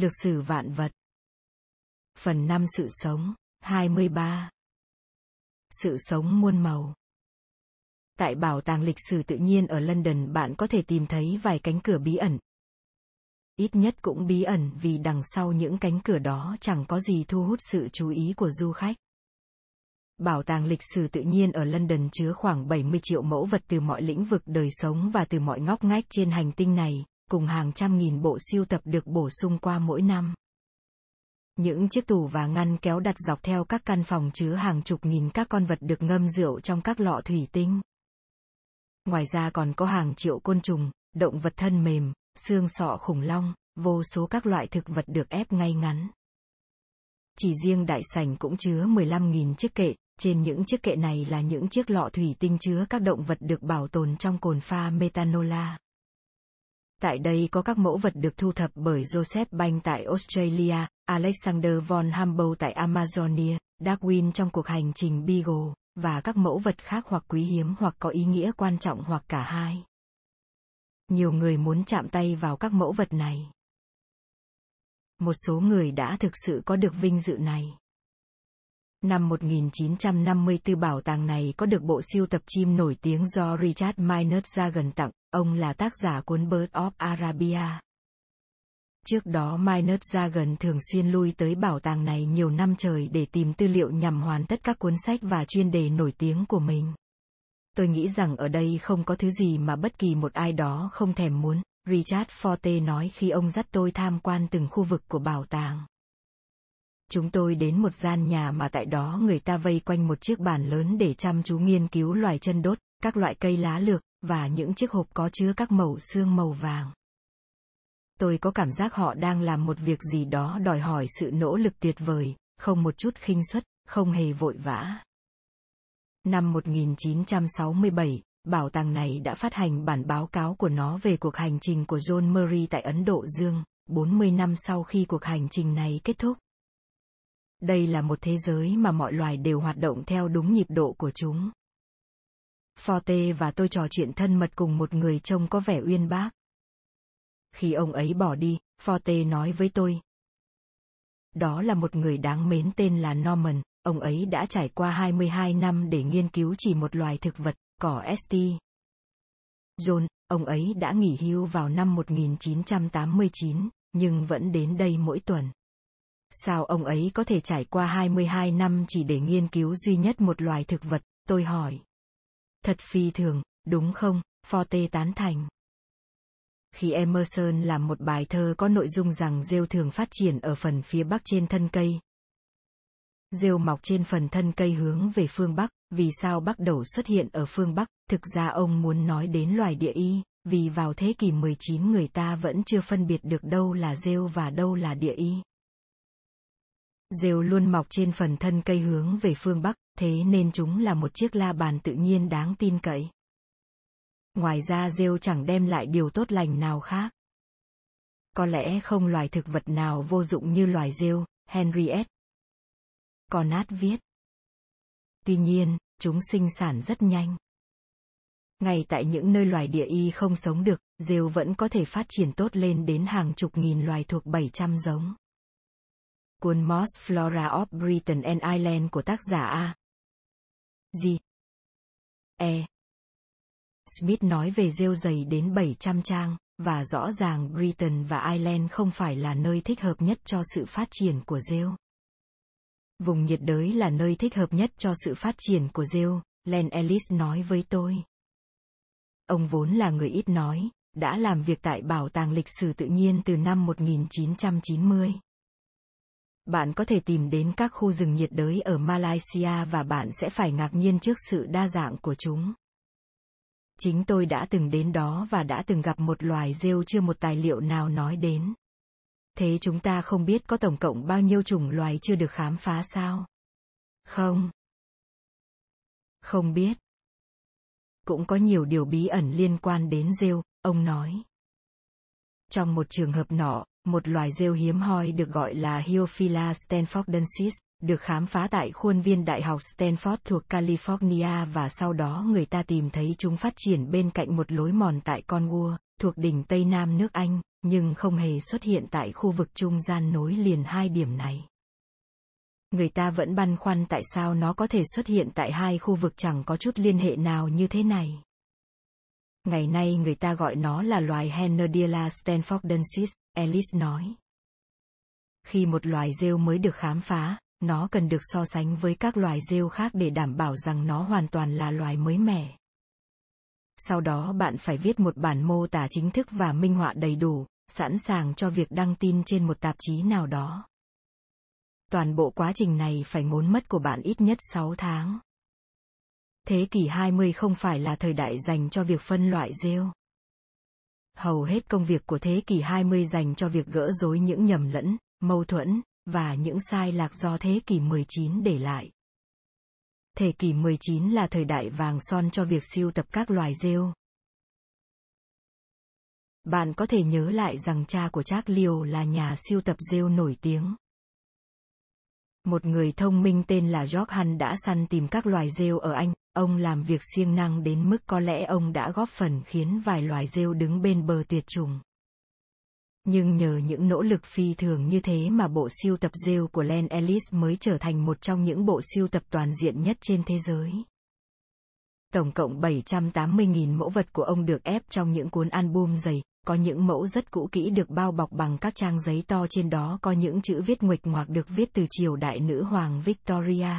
Lược sử vạn vật. Phần 5 Sự sống, 23. Sự sống muôn màu. Tại Bảo tàng lịch sử tự nhiên ở London bạn có thể tìm thấy vài cánh cửa bí ẩn. Ít nhất cũng bí ẩn vì đằng sau những cánh cửa đó chẳng có gì thu hút sự chú ý của du khách. Bảo tàng lịch sử tự nhiên ở London chứa khoảng 70 triệu mẫu vật từ mọi lĩnh vực đời sống và từ mọi ngóc ngách trên hành tinh này, cùng hàng trăm nghìn bộ siêu tập được bổ sung qua mỗi năm. Những chiếc tủ và ngăn kéo đặt dọc theo các căn phòng chứa hàng chục nghìn các con vật được ngâm rượu trong các lọ thủy tinh. Ngoài ra còn có hàng triệu côn trùng, động vật thân mềm, xương sọ khủng long, vô số các loại thực vật được ép ngay ngắn. Chỉ riêng đại sảnh cũng chứa 15.000 chiếc kệ, trên những chiếc kệ này là những chiếc lọ thủy tinh chứa các động vật được bảo tồn trong cồn pha metanola. Tại đây có các mẫu vật được thu thập bởi Joseph Bank tại Australia, Alexander von Humboldt tại Amazonia, Darwin trong cuộc hành trình Beagle, và các mẫu vật khác hoặc quý hiếm hoặc có ý nghĩa quan trọng hoặc cả hai. Nhiều người muốn chạm tay vào các mẫu vật này. Một số người đã thực sự có được vinh dự này. Năm 1954 bảo tàng này có được bộ siêu tập chim nổi tiếng do Richard Minot Jagan tặng, ông là tác giả cuốn Bird of Arabia. Trước đó Minot Jagan thường xuyên lui tới bảo tàng này nhiều năm trời để tìm tư liệu nhằm hoàn tất các cuốn sách và chuyên đề nổi tiếng của mình. Tôi nghĩ rằng ở đây không có thứ gì mà bất kỳ một ai đó không thèm muốn, Richard Forte nói khi ông dắt tôi tham quan từng khu vực của bảo tàng. Chúng tôi đến một gian nhà mà tại đó người ta vây quanh một chiếc bàn lớn để chăm chú nghiên cứu loài chân đốt, các loại cây lá lược, và những chiếc hộp có chứa các mẩu xương màu vàng. Tôi có cảm giác họ đang làm một việc gì đó đòi hỏi sự nỗ lực tuyệt vời, không một chút khinh suất, không hề vội vã. Năm 1967, bảo tàng này đã phát hành bản báo cáo của nó về cuộc hành trình của John Murray tại Ấn Độ Dương, 40 năm sau khi cuộc hành trình này kết thúc. Đây là một thế giới mà mọi loài đều hoạt động theo đúng nhịp độ của chúng. Forte và tôi trò chuyện thân mật cùng một người trông có vẻ uyên bác. Khi ông ấy bỏ đi, Forte nói với tôi. Đó là một người đáng mến tên là Norman, ông ấy đã trải qua 22 năm để nghiên cứu chỉ một loài thực vật, cỏ ST. John, ông ấy đã nghỉ hưu vào năm 1989, nhưng vẫn đến đây mỗi tuần. Sao ông ấy có thể trải qua 22 năm chỉ để nghiên cứu duy nhất một loài thực vật, tôi hỏi. Thật phi thường, đúng không, Forte tán thành. Khi Emerson làm một bài thơ có nội dung rằng rêu thường phát triển ở phần phía bắc trên thân cây. Rêu mọc trên phần thân cây hướng về phương bắc, vì sao bắt đầu xuất hiện ở phương bắc, thực ra ông muốn nói đến loài địa y, vì vào thế kỷ 19 người ta vẫn chưa phân biệt được đâu là rêu và đâu là địa y. Rêu luôn mọc trên phần thân cây hướng về phương Bắc, thế nên chúng là một chiếc la bàn tự nhiên đáng tin cậy. Ngoài ra rêu chẳng đem lại điều tốt lành nào khác. Có lẽ không loài thực vật nào vô dụng như loài rêu, Henry S. Viết. Tuy nhiên, chúng sinh sản rất nhanh. Ngay tại những nơi loài địa y không sống được, rêu vẫn có thể phát triển tốt lên đến hàng chục nghìn loài thuộc 700 giống cuốn Moss Flora of Britain and Ireland của tác giả A. G. E. Smith nói về rêu dày đến 700 trang, và rõ ràng Britain và Ireland không phải là nơi thích hợp nhất cho sự phát triển của rêu. Vùng nhiệt đới là nơi thích hợp nhất cho sự phát triển của rêu, Len Ellis nói với tôi. Ông vốn là người ít nói, đã làm việc tại Bảo tàng Lịch sử Tự nhiên từ năm 1990 bạn có thể tìm đến các khu rừng nhiệt đới ở Malaysia và bạn sẽ phải ngạc nhiên trước sự đa dạng của chúng. Chính tôi đã từng đến đó và đã từng gặp một loài rêu chưa một tài liệu nào nói đến. Thế chúng ta không biết có tổng cộng bao nhiêu chủng loài chưa được khám phá sao? Không. Không biết. Cũng có nhiều điều bí ẩn liên quan đến rêu, ông nói. Trong một trường hợp nọ, một loài rêu hiếm hoi được gọi là Hyophila stanfordensis, được khám phá tại khuôn viên Đại học Stanford thuộc California và sau đó người ta tìm thấy chúng phát triển bên cạnh một lối mòn tại Cornwall, thuộc đỉnh Tây Nam nước Anh, nhưng không hề xuất hiện tại khu vực trung gian nối liền hai điểm này. Người ta vẫn băn khoăn tại sao nó có thể xuất hiện tại hai khu vực chẳng có chút liên hệ nào như thế này. Ngày nay người ta gọi nó là loài Henodiela stanfordensis, Ellis nói. Khi một loài rêu mới được khám phá, nó cần được so sánh với các loài rêu khác để đảm bảo rằng nó hoàn toàn là loài mới mẻ. Sau đó bạn phải viết một bản mô tả chính thức và minh họa đầy đủ, sẵn sàng cho việc đăng tin trên một tạp chí nào đó. Toàn bộ quá trình này phải ngốn mất của bạn ít nhất 6 tháng. Thế kỷ 20 không phải là thời đại dành cho việc phân loại rêu. Hầu hết công việc của thế kỷ 20 dành cho việc gỡ rối những nhầm lẫn, mâu thuẫn, và những sai lạc do thế kỷ 19 để lại. Thế kỷ 19 là thời đại vàng son cho việc siêu tập các loài rêu. Bạn có thể nhớ lại rằng cha của Trác Liêu là nhà siêu tập rêu nổi tiếng. Một người thông minh tên là George Hunt đã săn tìm các loài rêu ở Anh, ông làm việc siêng năng đến mức có lẽ ông đã góp phần khiến vài loài rêu đứng bên bờ tuyệt chủng. Nhưng nhờ những nỗ lực phi thường như thế mà bộ siêu tập rêu của Len Ellis mới trở thành một trong những bộ siêu tập toàn diện nhất trên thế giới. Tổng cộng 780.000 mẫu vật của ông được ép trong những cuốn album dày, có những mẫu rất cũ kỹ được bao bọc bằng các trang giấy to trên đó có những chữ viết nguệch ngoạc được viết từ triều đại nữ hoàng Victoria.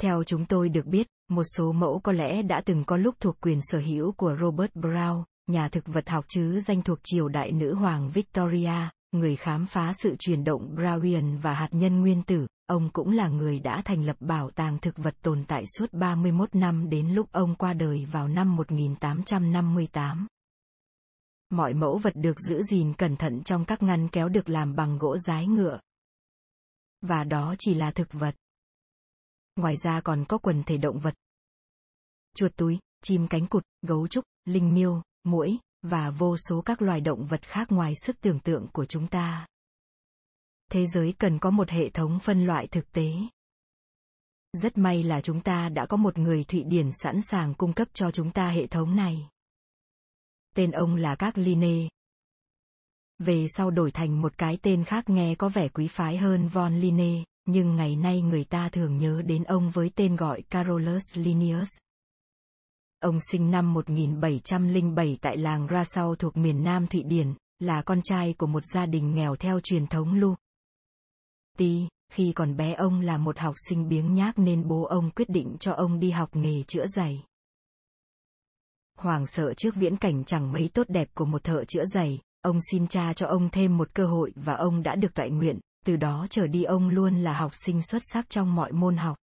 Theo chúng tôi được biết, một số mẫu có lẽ đã từng có lúc thuộc quyền sở hữu của Robert Brown, nhà thực vật học chứ danh thuộc triều đại nữ hoàng Victoria, người khám phá sự chuyển động Brownian và hạt nhân nguyên tử, ông cũng là người đã thành lập bảo tàng thực vật tồn tại suốt 31 năm đến lúc ông qua đời vào năm 1858. Mọi mẫu vật được giữ gìn cẩn thận trong các ngăn kéo được làm bằng gỗ rái ngựa. Và đó chỉ là thực vật. Ngoài ra còn có quần thể động vật. Chuột túi, chim cánh cụt, gấu trúc, linh miêu, muỗi, và vô số các loài động vật khác ngoài sức tưởng tượng của chúng ta. Thế giới cần có một hệ thống phân loại thực tế. Rất may là chúng ta đã có một người Thụy Điển sẵn sàng cung cấp cho chúng ta hệ thống này. Tên ông là các Line. Về sau đổi thành một cái tên khác nghe có vẻ quý phái hơn von Line, nhưng ngày nay người ta thường nhớ đến ông với tên gọi Carolus Linnaeus. Ông sinh năm 1707 tại làng Rasau thuộc miền Nam Thụy Điển, là con trai của một gia đình nghèo theo truyền thống Lu. Ti, khi còn bé ông là một học sinh biếng nhác nên bố ông quyết định cho ông đi học nghề chữa giày. Hoàng sợ trước viễn cảnh chẳng mấy tốt đẹp của một thợ chữa giày, ông xin cha cho ông thêm một cơ hội và ông đã được toại nguyện, từ đó trở đi ông luôn là học sinh xuất sắc trong mọi môn học.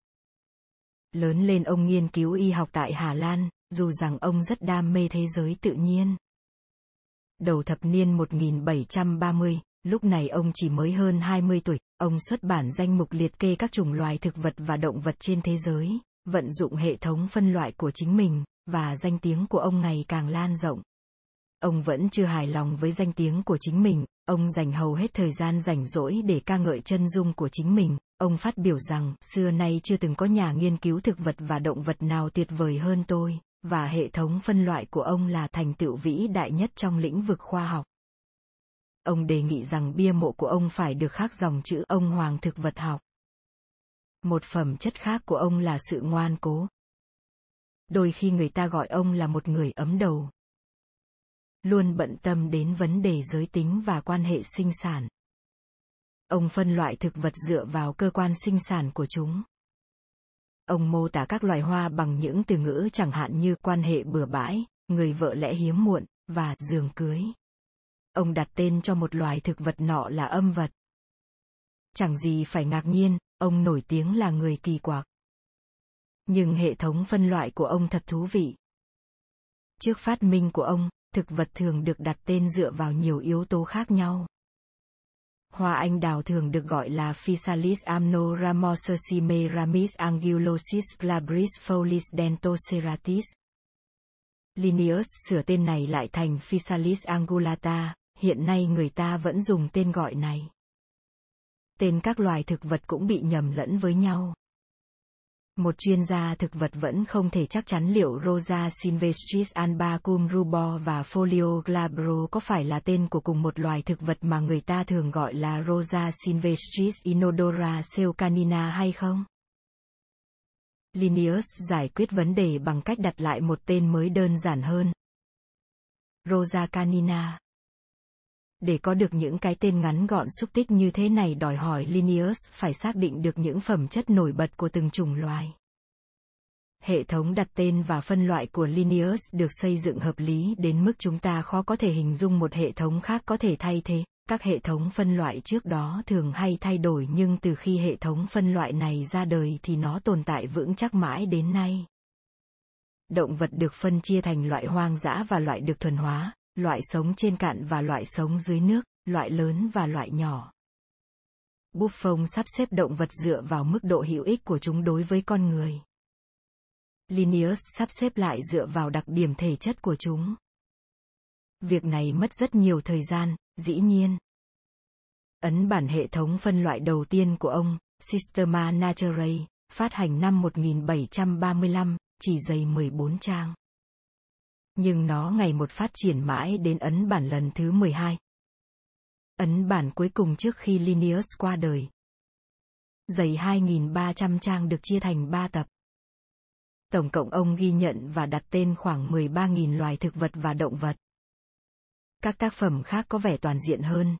Lớn lên ông nghiên cứu y học tại Hà Lan, dù rằng ông rất đam mê thế giới tự nhiên. Đầu thập niên 1730, lúc này ông chỉ mới hơn 20 tuổi, ông xuất bản danh mục liệt kê các chủng loài thực vật và động vật trên thế giới, vận dụng hệ thống phân loại của chính mình, và danh tiếng của ông ngày càng lan rộng. Ông vẫn chưa hài lòng với danh tiếng của chính mình, ông dành hầu hết thời gian rảnh rỗi để ca ngợi chân dung của chính mình, ông phát biểu rằng xưa nay chưa từng có nhà nghiên cứu thực vật và động vật nào tuyệt vời hơn tôi và hệ thống phân loại của ông là thành tựu vĩ đại nhất trong lĩnh vực khoa học. Ông đề nghị rằng bia mộ của ông phải được khắc dòng chữ ông hoàng thực vật học. Một phẩm chất khác của ông là sự ngoan cố. Đôi khi người ta gọi ông là một người ấm đầu. Luôn bận tâm đến vấn đề giới tính và quan hệ sinh sản. Ông phân loại thực vật dựa vào cơ quan sinh sản của chúng. Ông mô tả các loài hoa bằng những từ ngữ chẳng hạn như quan hệ bừa bãi, người vợ lẽ hiếm muộn, và giường cưới. Ông đặt tên cho một loài thực vật nọ là âm vật. Chẳng gì phải ngạc nhiên, ông nổi tiếng là người kỳ quặc. Nhưng hệ thống phân loại của ông thật thú vị. Trước phát minh của ông, thực vật thường được đặt tên dựa vào nhiều yếu tố khác nhau. Hoa anh đào thường được gọi là Physalis amnoramosusime ramis angulosis glabris folis dentoceratis. Linnaeus sửa tên này lại thành Physalis angulata, hiện nay người ta vẫn dùng tên gọi này. Tên các loài thực vật cũng bị nhầm lẫn với nhau. Một chuyên gia thực vật vẫn không thể chắc chắn liệu Rosa silvestris albacum rubor và Folio glabro có phải là tên của cùng một loài thực vật mà người ta thường gọi là Rosa silvestris inodora seucanina hay không? Linnaeus giải quyết vấn đề bằng cách đặt lại một tên mới đơn giản hơn. Rosa canina. Để có được những cái tên ngắn gọn xúc tích như thế này đòi hỏi Linnaeus phải xác định được những phẩm chất nổi bật của từng chủng loài. Hệ thống đặt tên và phân loại của Linnaeus được xây dựng hợp lý đến mức chúng ta khó có thể hình dung một hệ thống khác có thể thay thế. Các hệ thống phân loại trước đó thường hay thay đổi nhưng từ khi hệ thống phân loại này ra đời thì nó tồn tại vững chắc mãi đến nay. Động vật được phân chia thành loại hoang dã và loại được thuần hóa, loại sống trên cạn và loại sống dưới nước, loại lớn và loại nhỏ. Buffon sắp xếp động vật dựa vào mức độ hữu ích của chúng đối với con người. Linnaeus sắp xếp lại dựa vào đặc điểm thể chất của chúng. Việc này mất rất nhiều thời gian, dĩ nhiên. Ấn bản hệ thống phân loại đầu tiên của ông, Systema Naturae, phát hành năm 1735, chỉ dày 14 trang. Nhưng nó ngày một phát triển mãi đến ấn bản lần thứ 12. Ấn bản cuối cùng trước khi Linnaeus qua đời. Dày 2.300 trang được chia thành 3 tập. Tổng cộng ông ghi nhận và đặt tên khoảng 13.000 loài thực vật và động vật. Các tác phẩm khác có vẻ toàn diện hơn.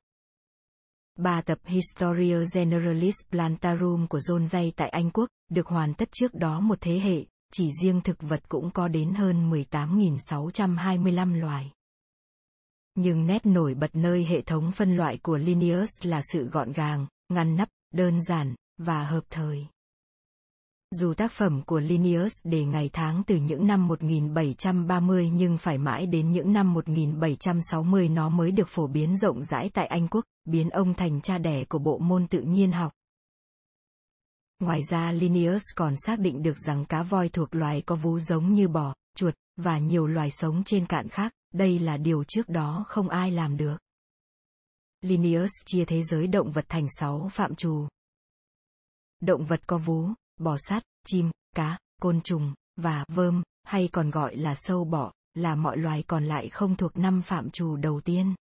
Ba tập Historia Generalis Plantarum của John Jay tại Anh Quốc, được hoàn tất trước đó một thế hệ, chỉ riêng thực vật cũng có đến hơn 18.625 loài. Nhưng nét nổi bật nơi hệ thống phân loại của Linnaeus là sự gọn gàng, ngăn nắp, đơn giản, và hợp thời. Dù tác phẩm của Linnaeus đề ngày tháng từ những năm 1730 nhưng phải mãi đến những năm 1760 nó mới được phổ biến rộng rãi tại Anh Quốc, biến ông thành cha đẻ của bộ môn tự nhiên học. Ngoài ra Linnaeus còn xác định được rằng cá voi thuộc loài có vú giống như bò, chuột, và nhiều loài sống trên cạn khác, đây là điều trước đó không ai làm được. Linnaeus chia thế giới động vật thành 6 phạm trù. Động vật có vú, bò sát, chim, cá, côn trùng, và vơm, hay còn gọi là sâu bọ, là mọi loài còn lại không thuộc năm phạm trù đầu tiên.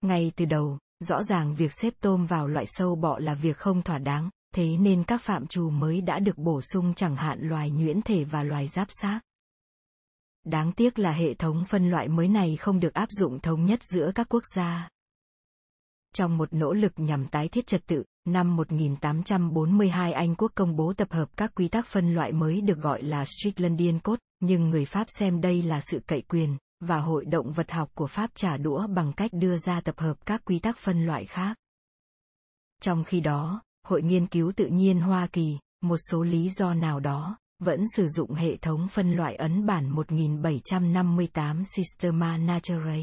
Ngay từ đầu, rõ ràng việc xếp tôm vào loại sâu bọ là việc không thỏa đáng, thế nên các phạm trù mới đã được bổ sung chẳng hạn loài nhuyễn thể và loài giáp xác. Đáng tiếc là hệ thống phân loại mới này không được áp dụng thống nhất giữa các quốc gia. Trong một nỗ lực nhằm tái thiết trật tự, năm 1842 Anh quốc công bố tập hợp các quy tắc phân loại mới được gọi là Stricklandian Code, nhưng người Pháp xem đây là sự cậy quyền, và Hội động vật học của Pháp trả đũa bằng cách đưa ra tập hợp các quy tắc phân loại khác. Trong khi đó, Hội Nghiên cứu Tự nhiên Hoa Kỳ, một số lý do nào đó, vẫn sử dụng hệ thống phân loại ấn bản 1758 Systema Naturae.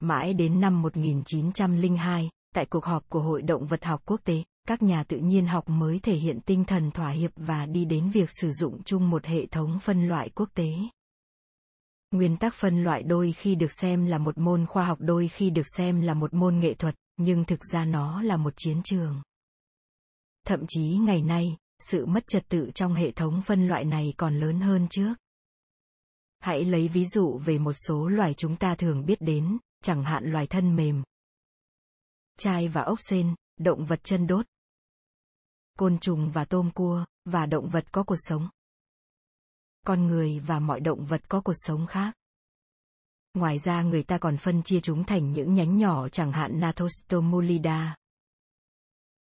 Mãi đến năm 1902, tại cuộc họp của Hội động vật học quốc tế, các nhà tự nhiên học mới thể hiện tinh thần thỏa hiệp và đi đến việc sử dụng chung một hệ thống phân loại quốc tế. Nguyên tắc phân loại đôi khi được xem là một môn khoa học đôi khi được xem là một môn nghệ thuật, nhưng thực ra nó là một chiến trường. Thậm chí ngày nay, sự mất trật tự trong hệ thống phân loại này còn lớn hơn trước. Hãy lấy ví dụ về một số loài chúng ta thường biết đến, chẳng hạn loài thân mềm. Chai và ốc sên, động vật chân đốt. Côn trùng và tôm cua, và động vật có cuộc sống. Con người và mọi động vật có cuộc sống khác. Ngoài ra người ta còn phân chia chúng thành những nhánh nhỏ chẳng hạn Nathostomulida.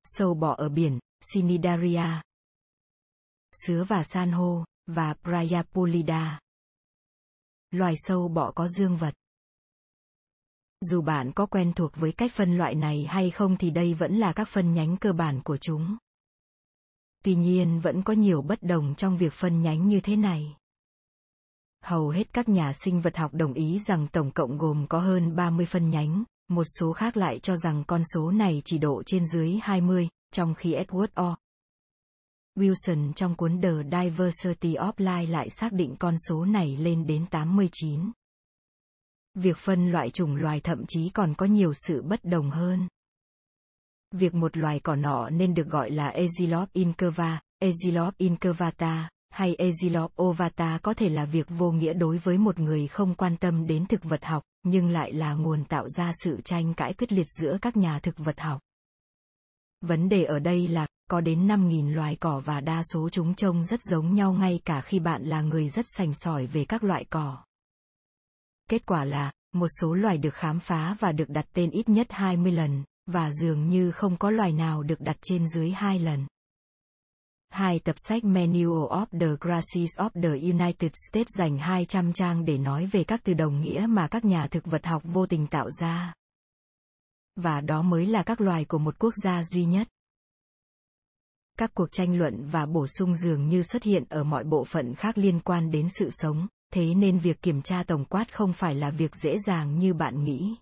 Sâu bọ ở biển, Sinidaria, Sứa và san hô, và Priapolida. Loài sâu bọ có dương vật. Dù bạn có quen thuộc với cách phân loại này hay không thì đây vẫn là các phân nhánh cơ bản của chúng. Tuy nhiên vẫn có nhiều bất đồng trong việc phân nhánh như thế này. Hầu hết các nhà sinh vật học đồng ý rằng tổng cộng gồm có hơn 30 phân nhánh, một số khác lại cho rằng con số này chỉ độ trên dưới 20, trong khi Edward O. Wilson trong cuốn The Diversity of Life lại xác định con số này lên đến 89 việc phân loại chủng loài thậm chí còn có nhiều sự bất đồng hơn. Việc một loài cỏ nọ nên được gọi là Aegilops incurva, Aesop incurvata, hay Aesop ovata có thể là việc vô nghĩa đối với một người không quan tâm đến thực vật học, nhưng lại là nguồn tạo ra sự tranh cãi quyết liệt giữa các nhà thực vật học. Vấn đề ở đây là, có đến 5.000 loài cỏ và đa số chúng trông rất giống nhau ngay cả khi bạn là người rất sành sỏi về các loại cỏ. Kết quả là, một số loài được khám phá và được đặt tên ít nhất 20 lần, và dường như không có loài nào được đặt trên dưới hai lần. Hai tập sách Manual of the Grasses of the United States dành 200 trang để nói về các từ đồng nghĩa mà các nhà thực vật học vô tình tạo ra. Và đó mới là các loài của một quốc gia duy nhất. Các cuộc tranh luận và bổ sung dường như xuất hiện ở mọi bộ phận khác liên quan đến sự sống, thế nên việc kiểm tra tổng quát không phải là việc dễ dàng như bạn nghĩ.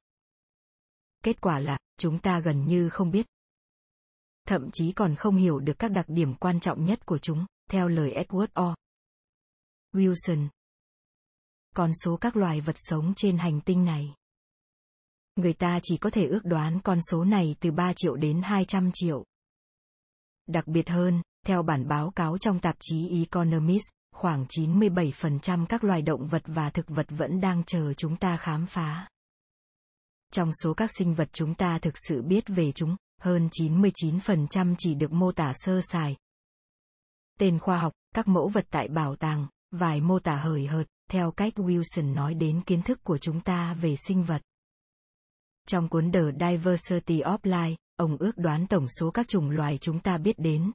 Kết quả là, chúng ta gần như không biết. Thậm chí còn không hiểu được các đặc điểm quan trọng nhất của chúng, theo lời Edward O. Wilson. Con số các loài vật sống trên hành tinh này. Người ta chỉ có thể ước đoán con số này từ 3 triệu đến 200 triệu. Đặc biệt hơn, theo bản báo cáo trong tạp chí Economist, khoảng 97% các loài động vật và thực vật vẫn đang chờ chúng ta khám phá. Trong số các sinh vật chúng ta thực sự biết về chúng, hơn 99% chỉ được mô tả sơ sài. Tên khoa học, các mẫu vật tại bảo tàng, vài mô tả hời hợt, theo cách Wilson nói đến kiến thức của chúng ta về sinh vật. Trong cuốn The Diversity of Life, ông ước đoán tổng số các chủng loài chúng ta biết đến.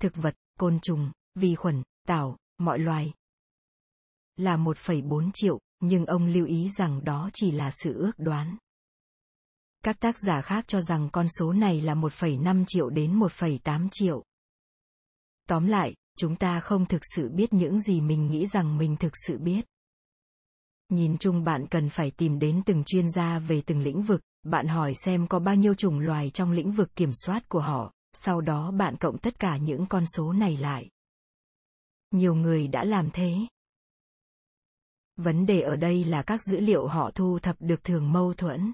Thực vật, côn trùng, vi khuẩn, tảo, mọi loài. Là 1,4 triệu, nhưng ông lưu ý rằng đó chỉ là sự ước đoán. Các tác giả khác cho rằng con số này là 1,5 triệu đến 1,8 triệu. Tóm lại, chúng ta không thực sự biết những gì mình nghĩ rằng mình thực sự biết. Nhìn chung bạn cần phải tìm đến từng chuyên gia về từng lĩnh vực, bạn hỏi xem có bao nhiêu chủng loài trong lĩnh vực kiểm soát của họ, sau đó bạn cộng tất cả những con số này lại. Nhiều người đã làm thế. Vấn đề ở đây là các dữ liệu họ thu thập được thường mâu thuẫn.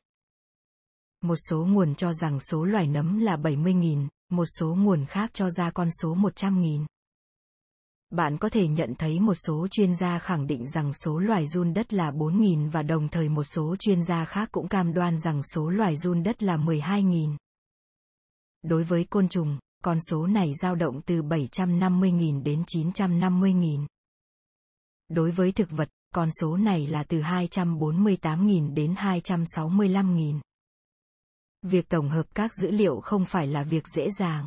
Một số nguồn cho rằng số loài nấm là 70.000, một số nguồn khác cho ra con số 100.000. Bạn có thể nhận thấy một số chuyên gia khẳng định rằng số loài run đất là 4.000 và đồng thời một số chuyên gia khác cũng cam đoan rằng số loài run đất là 12.000. Đối với côn trùng, con số này dao động từ 750.000 đến 950.000. Đối với thực vật, con số này là từ 248.000 đến 265.000. Việc tổng hợp các dữ liệu không phải là việc dễ dàng.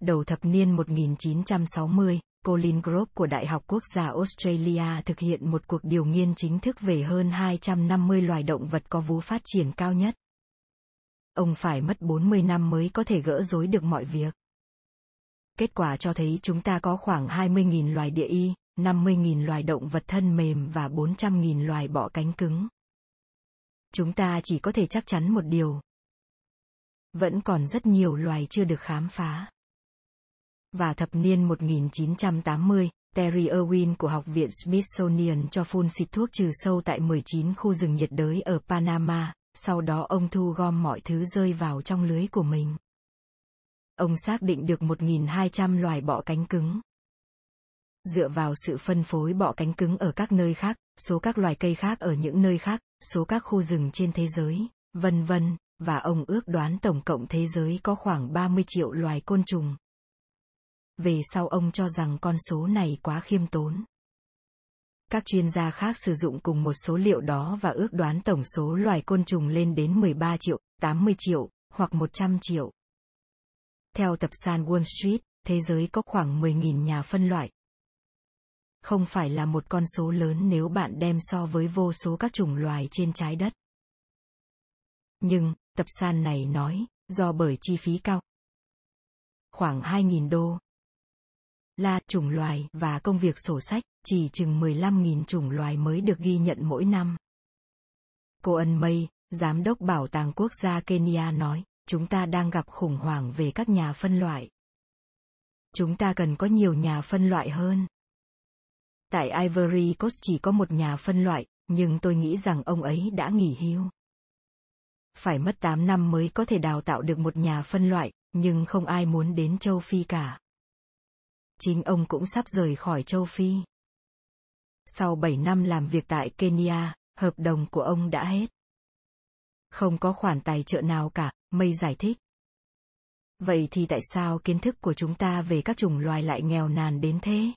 Đầu thập niên 1960, Colin Grove của Đại học Quốc gia Australia thực hiện một cuộc điều nghiên chính thức về hơn 250 loài động vật có vú phát triển cao nhất. Ông phải mất 40 năm mới có thể gỡ rối được mọi việc. Kết quả cho thấy chúng ta có khoảng 20.000 loài địa y, 50.000 loài động vật thân mềm và 400.000 loài bọ cánh cứng. Chúng ta chỉ có thể chắc chắn một điều. Vẫn còn rất nhiều loài chưa được khám phá. Và thập niên 1980, Terry Irwin của Học viện Smithsonian cho phun xịt thuốc trừ sâu tại 19 khu rừng nhiệt đới ở Panama, sau đó ông thu gom mọi thứ rơi vào trong lưới của mình. Ông xác định được 1.200 loài bọ cánh cứng. Dựa vào sự phân phối bọ cánh cứng ở các nơi khác, số các loài cây khác ở những nơi khác, số các khu rừng trên thế giới, vân vân, và ông ước đoán tổng cộng thế giới có khoảng 30 triệu loài côn trùng. Về sau ông cho rằng con số này quá khiêm tốn. Các chuyên gia khác sử dụng cùng một số liệu đó và ước đoán tổng số loài côn trùng lên đến 13 triệu, 80 triệu, hoặc 100 triệu. Theo tập san Wall Street, thế giới có khoảng 10.000 nhà phân loại. Không phải là một con số lớn nếu bạn đem so với vô số các chủng loài trên trái đất. Nhưng, tập san này nói, do bởi chi phí cao. Khoảng 2.000 đô. Là chủng loài và công việc sổ sách, chỉ chừng 15.000 chủng loài mới được ghi nhận mỗi năm. Cô Ân Mây, Giám đốc Bảo tàng Quốc gia Kenya nói, chúng ta đang gặp khủng hoảng về các nhà phân loại. Chúng ta cần có nhiều nhà phân loại hơn. Tại Ivory Coast chỉ có một nhà phân loại, nhưng tôi nghĩ rằng ông ấy đã nghỉ hưu. Phải mất 8 năm mới có thể đào tạo được một nhà phân loại, nhưng không ai muốn đến châu Phi cả. chính ông cũng sắp rời khỏi châu Phi. Sau 7 năm làm việc tại Kenya, hợp đồng của ông đã hết. Không có khoản tài trợ nào cả, Mây giải thích. Vậy thì tại sao kiến thức của chúng ta về các chủng loài lại nghèo nàn đến thế?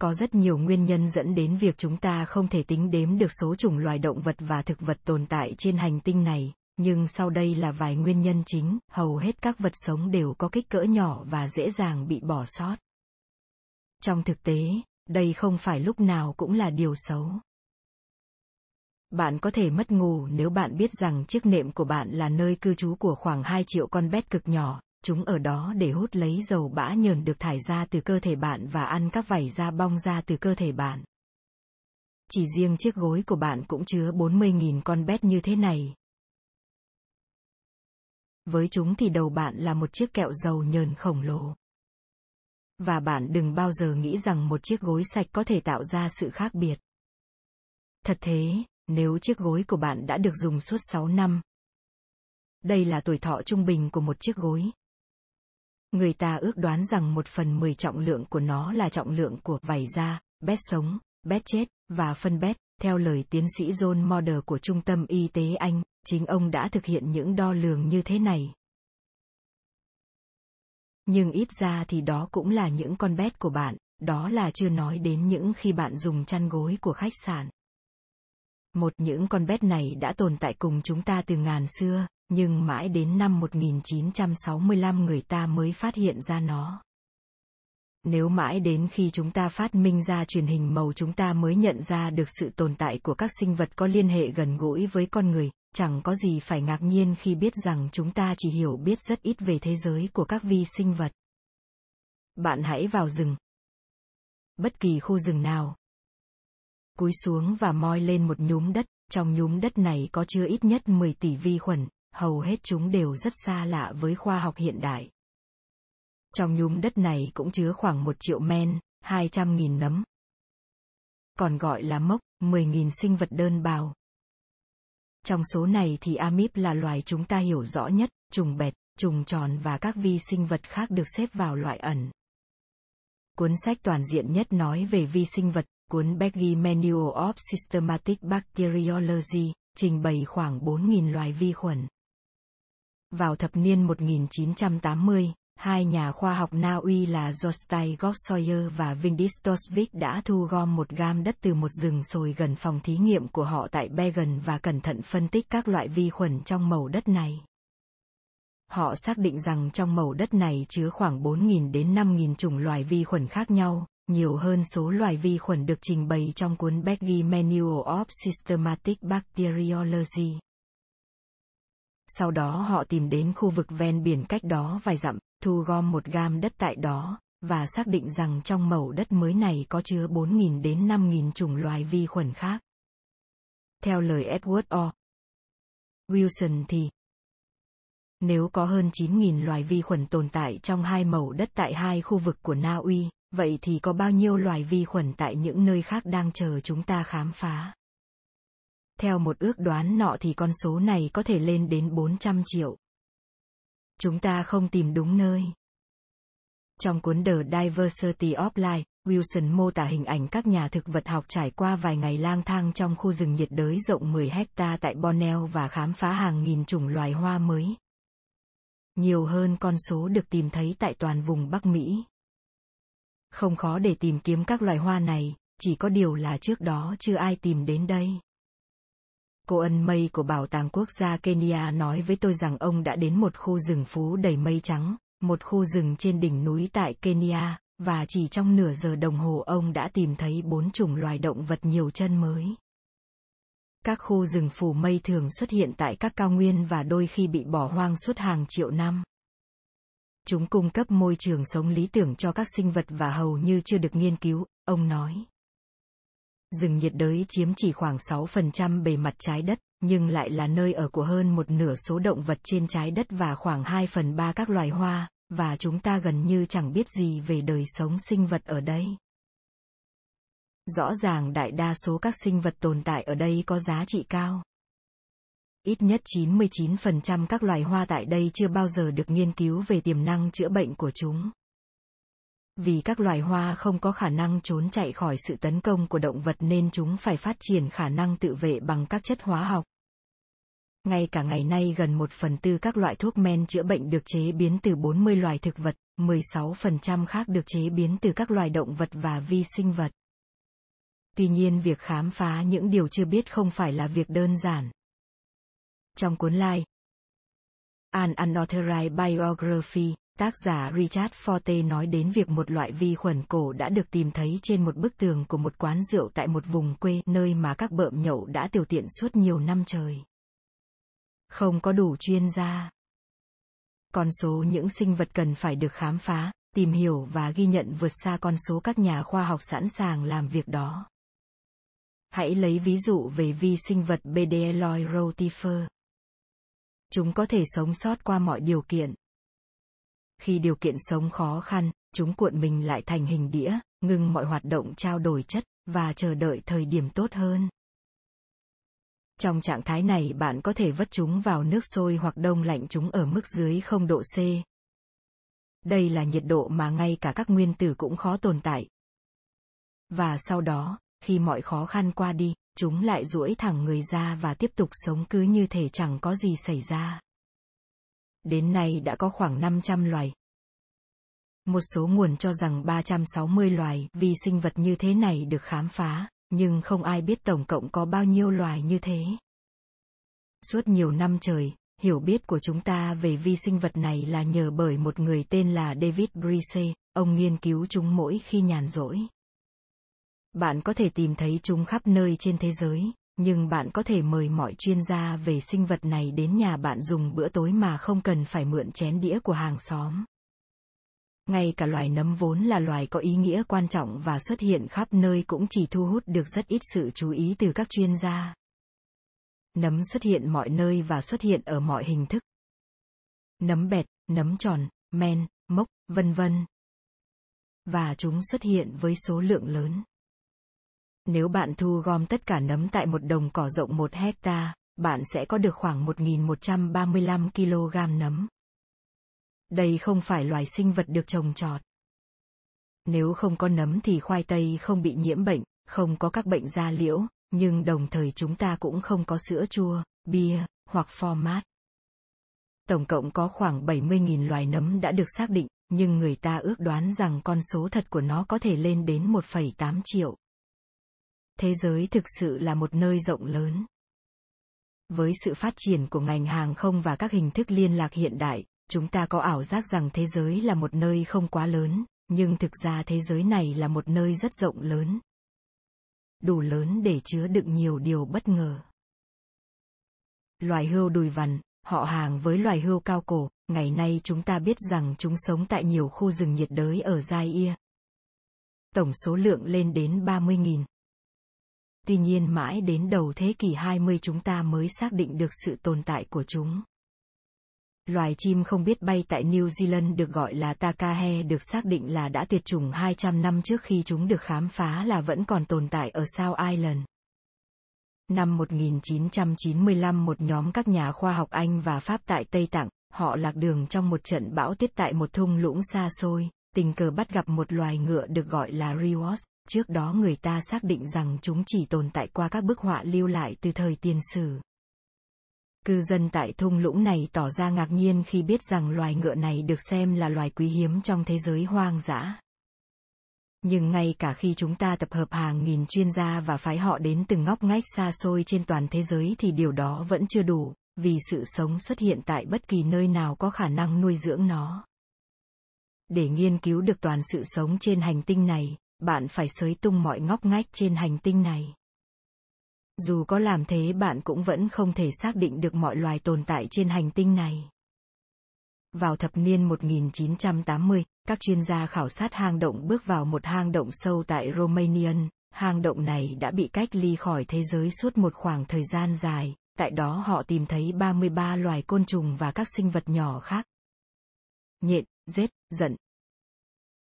Có rất nhiều nguyên nhân dẫn đến việc chúng ta không thể tính đếm được số chủng loài động vật và thực vật tồn tại trên hành tinh này, nhưng sau đây là vài nguyên nhân chính, hầu hết các vật sống đều có kích cỡ nhỏ và dễ dàng bị bỏ sót. Trong thực tế, đây không phải lúc nào cũng là điều xấu. Bạn có thể mất ngủ nếu bạn biết rằng chiếc nệm của bạn là nơi cư trú của khoảng 2 triệu con bét cực nhỏ, chúng ở đó để hút lấy dầu bã nhờn được thải ra từ cơ thể bạn và ăn các vảy da bong ra từ cơ thể bạn. Chỉ riêng chiếc gối của bạn cũng chứa 40.000 con bét như thế này. Với chúng thì đầu bạn là một chiếc kẹo dầu nhờn khổng lồ. Và bạn đừng bao giờ nghĩ rằng một chiếc gối sạch có thể tạo ra sự khác biệt. Thật thế, nếu chiếc gối của bạn đã được dùng suốt 6 năm. Đây là tuổi thọ trung bình của một chiếc gối. Người ta ước đoán rằng một phần mười trọng lượng của nó là trọng lượng của vảy da, bét sống, bét chết, và phân bét, theo lời tiến sĩ John Moder của Trung tâm Y tế Anh, chính ông đã thực hiện những đo lường như thế này. Nhưng ít ra thì đó cũng là những con bét của bạn, đó là chưa nói đến những khi bạn dùng chăn gối của khách sạn. Một những con bét này đã tồn tại cùng chúng ta từ ngàn xưa, nhưng mãi đến năm 1965 người ta mới phát hiện ra nó. Nếu mãi đến khi chúng ta phát minh ra truyền hình màu chúng ta mới nhận ra được sự tồn tại của các sinh vật có liên hệ gần gũi với con người, chẳng có gì phải ngạc nhiên khi biết rằng chúng ta chỉ hiểu biết rất ít về thế giới của các vi sinh vật. Bạn hãy vào rừng. Bất kỳ khu rừng nào. Cúi xuống và moi lên một nhúm đất, trong nhúm đất này có chứa ít nhất 10 tỷ vi khuẩn, hầu hết chúng đều rất xa lạ với khoa học hiện đại. Trong nhúm đất này cũng chứa khoảng một triệu men, 200.000 nấm. Còn gọi là mốc, 10.000 sinh vật đơn bào. Trong số này thì amip là loài chúng ta hiểu rõ nhất, trùng bẹt, trùng tròn và các vi sinh vật khác được xếp vào loại ẩn. Cuốn sách toàn diện nhất nói về vi sinh vật, cuốn Beggy Manual of Systematic Bacteriology, trình bày khoảng 4.000 loài vi khuẩn. Vào thập niên 1980, hai nhà khoa học Na Uy là Jostai Gossoyer và Vindis Tosvik đã thu gom một gam đất từ một rừng sồi gần phòng thí nghiệm của họ tại Bergen và cẩn thận phân tích các loại vi khuẩn trong màu đất này. Họ xác định rằng trong màu đất này chứa khoảng 4.000 đến 5.000 chủng loài vi khuẩn khác nhau, nhiều hơn số loài vi khuẩn được trình bày trong cuốn Beggy Manual of Systematic Bacteriology. Sau đó họ tìm đến khu vực ven biển cách đó vài dặm, thu gom một gam đất tại đó, và xác định rằng trong mẩu đất mới này có chứa 4.000 đến 5.000 chủng loài vi khuẩn khác. Theo lời Edward O. Wilson thì nếu có hơn 9.000 loài vi khuẩn tồn tại trong hai mẩu đất tại hai khu vực của Na Uy, vậy thì có bao nhiêu loài vi khuẩn tại những nơi khác đang chờ chúng ta khám phá? Theo một ước đoán nọ thì con số này có thể lên đến 400 triệu. Chúng ta không tìm đúng nơi. Trong cuốn The Diversity of Life, Wilson mô tả hình ảnh các nhà thực vật học trải qua vài ngày lang thang trong khu rừng nhiệt đới rộng 10 hecta tại Borneo và khám phá hàng nghìn chủng loài hoa mới. Nhiều hơn con số được tìm thấy tại toàn vùng Bắc Mỹ. Không khó để tìm kiếm các loài hoa này, chỉ có điều là trước đó chưa ai tìm đến đây. Cô ân mây của Bảo tàng Quốc gia Kenya nói với tôi rằng ông đã đến một khu rừng phú đầy mây trắng, một khu rừng trên đỉnh núi tại Kenya, và chỉ trong nửa giờ đồng hồ ông đã tìm thấy bốn chủng loài động vật nhiều chân mới. Các khu rừng phủ mây thường xuất hiện tại các cao nguyên và đôi khi bị bỏ hoang suốt hàng triệu năm. Chúng cung cấp môi trường sống lý tưởng cho các sinh vật và hầu như chưa được nghiên cứu, ông nói. Rừng nhiệt đới chiếm chỉ khoảng 6% bề mặt trái đất, nhưng lại là nơi ở của hơn một nửa số động vật trên trái đất và khoảng 2 phần 3 các loài hoa, và chúng ta gần như chẳng biết gì về đời sống sinh vật ở đây. Rõ ràng đại đa số các sinh vật tồn tại ở đây có giá trị cao. Ít nhất 99% các loài hoa tại đây chưa bao giờ được nghiên cứu về tiềm năng chữa bệnh của chúng. Vì các loài hoa không có khả năng trốn chạy khỏi sự tấn công của động vật nên chúng phải phát triển khả năng tự vệ bằng các chất hóa học. Ngay cả ngày nay gần một phần tư các loại thuốc men chữa bệnh được chế biến từ 40 loài thực vật, 16% khác được chế biến từ các loài động vật và vi sinh vật. Tuy nhiên việc khám phá những điều chưa biết không phải là việc đơn giản. Trong cuốn Lai, An Unauthorized Biography, tác giả Richard Forte nói đến việc một loại vi khuẩn cổ đã được tìm thấy trên một bức tường của một quán rượu tại một vùng quê nơi mà các bợm nhậu đã tiểu tiện suốt nhiều năm trời. Không có đủ chuyên gia. Con số những sinh vật cần phải được khám phá, tìm hiểu và ghi nhận vượt xa con số các nhà khoa học sẵn sàng làm việc đó. Hãy lấy ví dụ về vi sinh vật Bdelloid rotifer. Chúng có thể sống sót qua mọi điều kiện. Khi điều kiện sống khó khăn, chúng cuộn mình lại thành hình đĩa, ngừng mọi hoạt động trao đổi chất, và chờ đợi thời điểm tốt hơn. Trong trạng thái này bạn có thể vất chúng vào nước sôi hoặc đông lạnh chúng ở mức dưới 0 độ C. Đây là nhiệt độ mà ngay cả các nguyên tử cũng khó tồn tại. Và sau đó, khi mọi khó khăn qua đi, chúng lại duỗi thẳng người ra và tiếp tục sống cứ như thể chẳng có gì xảy ra. Đến nay đã có khoảng 500 loài. Một số nguồn cho rằng 360 loài vi sinh vật như thế này được khám phá, nhưng không ai biết tổng cộng có bao nhiêu loài như thế. Suốt nhiều năm trời, hiểu biết của chúng ta về vi sinh vật này là nhờ bởi một người tên là David Brise, ông nghiên cứu chúng mỗi khi nhàn rỗi. Bạn có thể tìm thấy chúng khắp nơi trên thế giới, nhưng bạn có thể mời mọi chuyên gia về sinh vật này đến nhà bạn dùng bữa tối mà không cần phải mượn chén đĩa của hàng xóm. Ngay cả loài nấm vốn là loài có ý nghĩa quan trọng và xuất hiện khắp nơi cũng chỉ thu hút được rất ít sự chú ý từ các chuyên gia. Nấm xuất hiện mọi nơi và xuất hiện ở mọi hình thức. Nấm bẹt, nấm tròn, men, mốc, vân vân. Và chúng xuất hiện với số lượng lớn. Nếu bạn thu gom tất cả nấm tại một đồng cỏ rộng 1 hecta, bạn sẽ có được khoảng 1.135 kg nấm. Đây không phải loài sinh vật được trồng trọt. Nếu không có nấm thì khoai tây không bị nhiễm bệnh, không có các bệnh da liễu, nhưng đồng thời chúng ta cũng không có sữa chua, bia, hoặc format. Tổng cộng có khoảng 70.000 loài nấm đã được xác định, nhưng người ta ước đoán rằng con số thật của nó có thể lên đến 1,8 triệu. Thế giới thực sự là một nơi rộng lớn. Với sự phát triển của ngành hàng không và các hình thức liên lạc hiện đại, chúng ta có ảo giác rằng thế giới là một nơi không quá lớn, nhưng thực ra thế giới này là một nơi rất rộng lớn. Đủ lớn để chứa đựng nhiều điều bất ngờ. Loài hươu đùi vằn, họ hàng với loài hươu cao cổ, ngày nay chúng ta biết rằng chúng sống tại nhiều khu rừng nhiệt đới ở Zaire. Tổng số lượng lên đến 30.000. Tuy nhiên mãi đến đầu thế kỷ 20 chúng ta mới xác định được sự tồn tại của chúng. Loài chim không biết bay tại New Zealand được gọi là takahe được xác định là đã tuyệt chủng 200 năm trước khi chúng được khám phá là vẫn còn tồn tại ở South Island. Năm 1995 một nhóm các nhà khoa học Anh và Pháp tại Tây Tạng, họ lạc đường trong một trận bão tuyết tại một thung lũng xa xôi, tình cờ bắt gặp một loài ngựa được gọi là Riwas, trước đó người ta xác định rằng chúng chỉ tồn tại qua các bức họa lưu lại từ thời tiền sử. Cư dân tại thung lũng này tỏ ra ngạc nhiên khi biết rằng loài ngựa này được xem là loài quý hiếm trong thế giới hoang dã. Nhưng ngay cả khi chúng ta tập hợp hàng nghìn chuyên gia và phái họ đến từng ngóc ngách xa xôi trên toàn thế giới thì điều đó vẫn chưa đủ, vì sự sống xuất hiện tại bất kỳ nơi nào có khả năng nuôi dưỡng nó. Để nghiên cứu được toàn sự sống trên hành tinh này, bạn phải xới tung mọi ngóc ngách trên hành tinh này. Dù có làm thế bạn cũng vẫn không thể xác định được mọi loài tồn tại trên hành tinh này. Vào thập niên 1980, các chuyên gia khảo sát hang động bước vào một hang động sâu tại Romanian. Hang động này đã bị cách ly khỏi thế giới suốt một khoảng thời gian dài, tại đó họ tìm thấy 33 loài côn trùng và các sinh vật nhỏ khác. Nhện, rết, giận.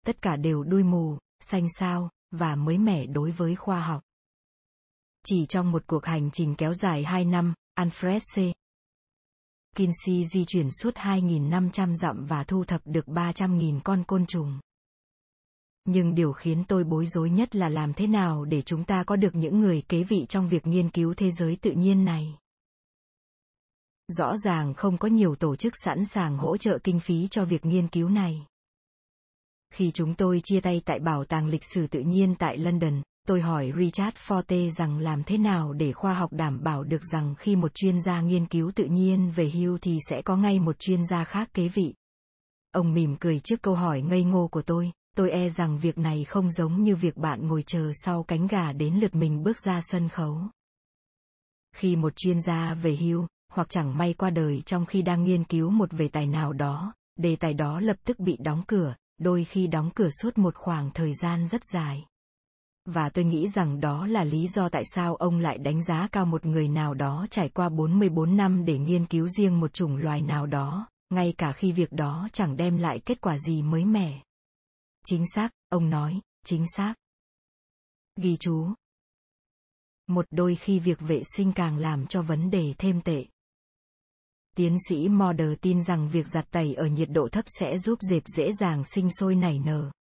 Tất cả đều đuôi mù, xanh sao, và mới mẻ đối với khoa học. Chỉ trong một cuộc hành trình kéo dài 2 năm, Alfred C. Kinsey di chuyển suốt 2.500 dặm và thu thập được 300.000 con côn trùng. nhưng điều khiến tôi bối rối nhất là làm thế nào để chúng ta có được những người kế vị trong việc nghiên cứu thế giới tự nhiên này. Rõ ràng không có nhiều tổ chức sẵn sàng hỗ trợ kinh phí cho việc nghiên cứu này. Khi chúng tôi chia tay tại Bảo tàng Lịch sử tự nhiên tại London, tôi hỏi Richard Forte rằng làm thế nào để khoa học đảm bảo được rằng khi một chuyên gia nghiên cứu tự nhiên về hưu thì sẽ có ngay một chuyên gia khác kế vị. Ông mỉm cười trước câu hỏi ngây ngô của tôi, tôi e rằng việc này không giống như việc bạn ngồi chờ sau cánh gà đến lượt mình bước ra sân khấu. Khi một chuyên gia về hưu, hoặc chẳng may qua đời trong khi đang nghiên cứu một về tài nào đó, đề tài đó lập tức bị đóng cửa, đôi khi đóng cửa suốt một khoảng thời gian rất dài. Và tôi nghĩ rằng đó là lý do tại sao ông lại đánh giá cao một người nào đó trải qua 44 năm để nghiên cứu riêng một chủng loài nào đó, ngay cả khi việc đó chẳng đem lại kết quả gì mới mẻ. Chính xác, ông nói, chính xác. Ghi chú. Một đôi khi việc vệ sinh càng làm cho vấn đề thêm tệ. Tiến sĩ Morder tin rằng việc giặt tẩy ở nhiệt độ thấp sẽ giúp dẹp dễ dàng sinh sôi nảy nở.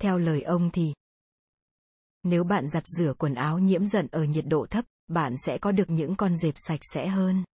Theo lời ông thì, nếu bạn giặt rửa quần áo nhiễm giận ở nhiệt độ thấp, bạn sẽ có được những con dẹp sạch sẽ hơn.